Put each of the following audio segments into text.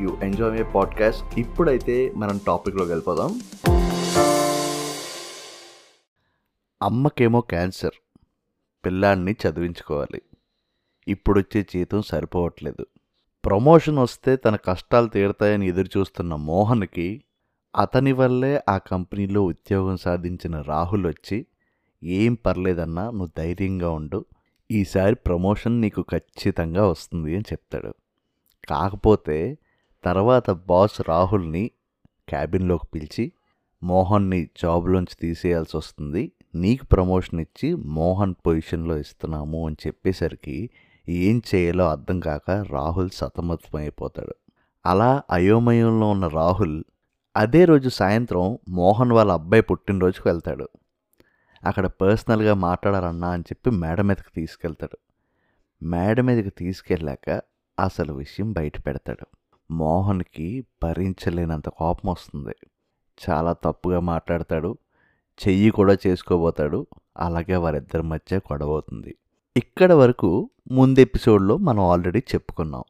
you enjoy my podcast. ఇప్పుడైతే మనం టాపిక్లోకి వెళ్ళిపోదాం. అమ్మకేమో క్యాన్సర్. పిల్లాడిని చదివించుకోవాలి. ఇప్పుడు వచ్చే జీతం సరిపోవట్లేదు. ప్రమోషన్ వస్తే తన కష్టాలు తీరుతాయని ఎదురు చూస్తున్న మోహన్కి అతని వల్లే ఆ కంపెనీలో ఉద్యోగం సాధించిన రాహుల్ వచ్చి ఏం పర్లేదన్నా నువ్వు ధైర్యంగా ఉండు. ఈసారి ప్రమోషన్ నీకు ఖచ్చితంగా వస్తుంది అని చెప్తాడు. కాకపోతే తర్వాత బాస్ రాహుల్ని క్యాబిన్లోకి పిలిచి మోహన్ని జాబ్లోంచి తీసేయాల్సి వస్తుంది. నీకు ప్రమోషన్ ఇచ్చి మోహన్ పొజిషన్లో ఇస్తున్నాము అని చెప్పేసరికి ఏం చేయాలో అర్థం కాక రాహుల్ సతమతమైపోతాడు. అలా అయోమయంలో ఉన్న రాహుల్ అదే రోజు సాయంత్రం మోహన్ వాళ్ళ అబ్బాయి పుట్టినరోజుకు వెళ్తాడు. అక్కడ పర్సనల్గా మాట్లాడాలన్నా అని చెప్పి మేడ మీదకి తీసుకెళ్తాడు. మేడ మీదకి తీసుకెళ్ళాక అసలు విషయం బయట పెడతాడు. మోహన్కి భరించలేనంత కోపం వస్తుంది చాలా తప్పుగా మాట్లాడతాడు. చెయ్యి కూడా చేసుకోబోతాడు. అలాగే వారిద్దరి మధ్య గొడవ అవుతుంది ఇక్కడ వరకు ముందు ఎపిసోడ్లో మనం ఆల్రెడీ చెప్పుకున్నాం.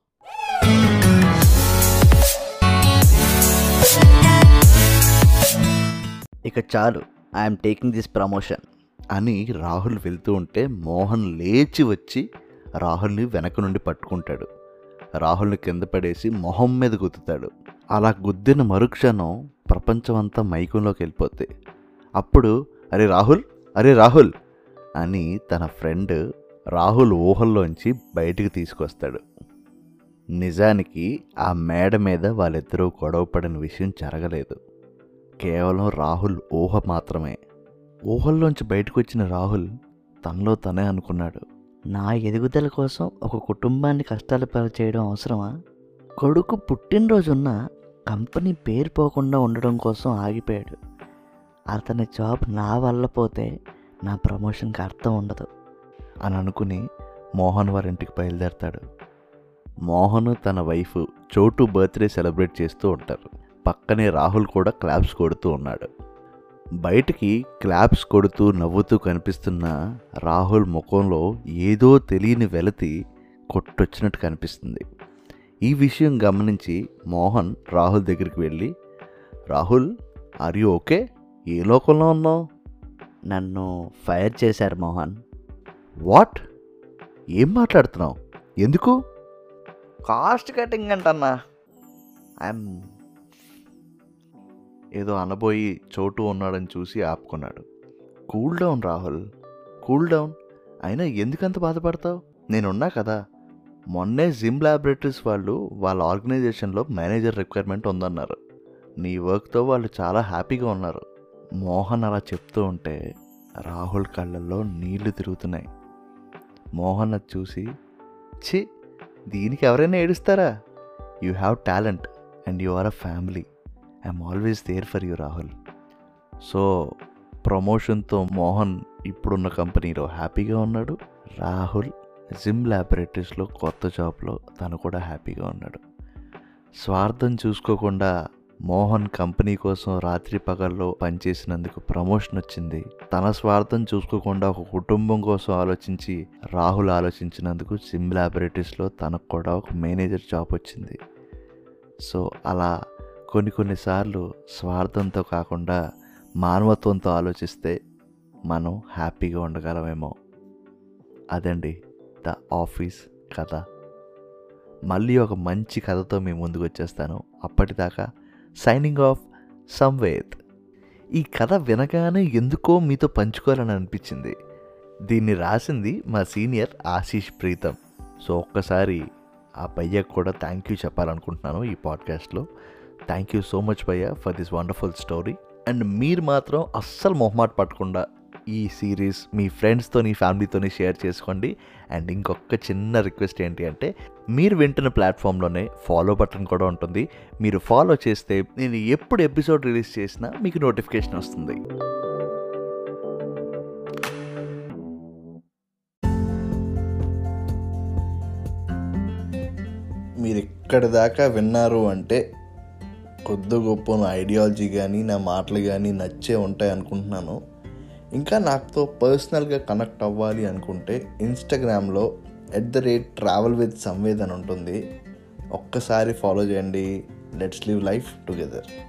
ఇక చాలు. ఐఎమ్ టేకింగ్ దిస్ ప్రమోషన్ అని రాహుల్ వెళ్తూ ఉంటే మోహన్ లేచి వచ్చి రాహుల్ని వెనక నుండి పట్టుకుంటాడు. రాహుల్ని కింద పడేసి మొహం మీద గుద్దుతాడు. అలా గుద్దిన మరుక్షణం ప్రపంచమంతా మైకంలోకి వెళ్ళిపోతుంది అప్పుడు అరే రాహుల్ అరే రాహుల్ అని తన ఫ్రెండ్ రాహుల్ ఊహల్లోంచి బయటికి తీసుకొస్తాడు. నిజానికి ఆ మేడ మీద వాళ్ళిద్దరూ గొడవపడిన విషయం జరగలేదు. కేవలం రాహుల్ ఊహ మాత్రమే. ఊహల్లోంచి బయటకు వచ్చిన రాహుల్ తనలో తనే అనుకున్నాడు. నా ఎదుగుదల కోసం ఒక కుటుంబాన్ని కష్టాలు చేయడం అవసరమా? కొడుకు పుట్టినరోజున్న కంపెనీ పేరు పోకుండా ఉండడం కోసం ఆగిపోయాడు. అతని జాబ్ నా వల్ల పోతే నా ప్రమోషన్కి అర్థం ఉండదు అని అనుకుని మోహన్ వారింటికి బయలుదేరతాడు. మోహన్ తన వైఫ్ చోటు బర్త్డే సెలబ్రేట్ చేస్తూ ఉంటారు. పక్కనే రాహుల్ కూడా క్లాప్స్ కొడుతూ ఉన్నాడు. బయటికి క్లాప్స్ కొడుతూ నవ్వుతూ కనిపిస్తున్న రాహుల్ ముఖంలో ఏదో తెలియని వెలతి కొట్టొచ్చినట్టు కనిపిస్తుంది. ఈ విషయం గమనించి మోహన్ రాహుల్ దగ్గరికి వెళ్ళి రాహుల్ ఆర్ యూ ఓకే ఏ లోకంలో ఉన్నావు? నన్ను ఫైర్ చేశారు మోహన్. వాట్ ఏం మాట్లాడుతున్నావు? ఎందుకు? Cost cutting అంటన్నా. ఐఎమ్ ఏదో అనబోయి చోటు ఉన్నాడని చూసి ఆపుకున్నాడు. Cool down Rahul cool down. అయినా ఎందుకంత బాధపడతావు? నేనున్నా కదా. మొన్నే జిమ్ ల్యాబొరేటరీస్ వాళ్ళు వాళ్ళ ఆర్గనైజేషన్లో మేనేజర్ రిక్వైర్మెంట్ ఉందన్నారు. నీ వర్క్తో వాళ్ళు చాలా హ్యాపీగా ఉన్నారు. మోహన్ అలా చెప్తూ ఉంటే రాహుల్ కళ్ళల్లో నీళ్ళు తిరుగుతున్నాయి. మోహన్ అది చూసి ఛీ దీనికి ఎవరైనా ఏడుస్తారా? You have talent and you are a family. I'm always there for you Rahul so ప్రమోషన్తో Mohan ఇప్పుడున్న కంపెనీలో హ్యాపీగా ఉన్నాడు. రాహుల్ జిమ్ ల్యాబొరేటరీస్లో కొత్త జాబ్లో తను కూడా హ్యాపీగా ఉన్నాడు. స్వార్థం చూసుకోకుండా మోహన్ కంపెనీ కోసం రాత్రి పగల్లో పనిచేసినందుకు ప్రమోషన్ వచ్చింది. తన స్వార్థం చూసుకోకుండా ఒక కుటుంబం కోసం ఆలోచించి రాహుల్ ఆలోచించినందుకు జిమ్ ల్యాబొరేటరీస్లో తనకు కూడా ఒక మేనేజర్ జాబ్ వచ్చింది. సో అలా కొన్ని కొన్నిసార్లు స్వార్థంతో కాకుండా మానవత్వంతో ఆలోచిస్తే మనం హ్యాపీగా ఉండగలమేమో. అదండి ద ఆఫీస్ కథ. మళ్ళీ ఒక మంచి కథతో మీ ముందుకు వచ్చేస్తాను. అప్పటిదాకా సైనింగ్ ఆఫ్ సంవేద్. ఈ కథ వినగానే ఎందుకో మీతో పంచుకోవాలని అనిపించింది. దీన్ని రాసింది మా సీనియర్ ఆశీష్ ప్రీతం. సో ఒక్కసారి ఆ పయ్యకు కూడా థ్యాంక్ యూ చెప్పాలనుకుంటున్నాను ఈ పాడ్కాస్ట్లో. థ్యాంక్ యూ సో మచ్ భయ్య for this wonderful story and మీరు మాత్రం అస్సలు మొహమాట పట్టకుండా ఈ సిరీస్ మీ ఫ్రెండ్స్తోని ఫ్యామిలీతోని షేర్ చేసుకోండి. అండ్ ఇంకొక చిన్న రిక్వెస్ట్ ఏంటి అంటే మీరు వింటున్న ప్లాట్ఫామ్లోనే ఫాలో బటన్ కూడా ఉంటుంది. మీరు ఫాలో చేస్తే నేను ఎప్పుడు ఎపిసోడ్ రిలీజ్ చేసినా మీకు నోటిఫికేషన్ వస్తుంది. మీరు ఇక్కడ దాకా విన్నారు అంటే కొద్ది గొప్ప నా ఐడియాలజీ కానీ నా మాటలు కానీ నచ్చే ఉంటాయి అనుకుంటున్నాను. ఇంకా నాతో పర్సనల్గా కనెక్ట్ అవ్వాలి అనుకుంటే ఇన్స్టాగ్రామ్లో at the rate travel with Samvedana ఉంటుంది. ఒక్కసారి ఫాలో చేయండి. Let's live life together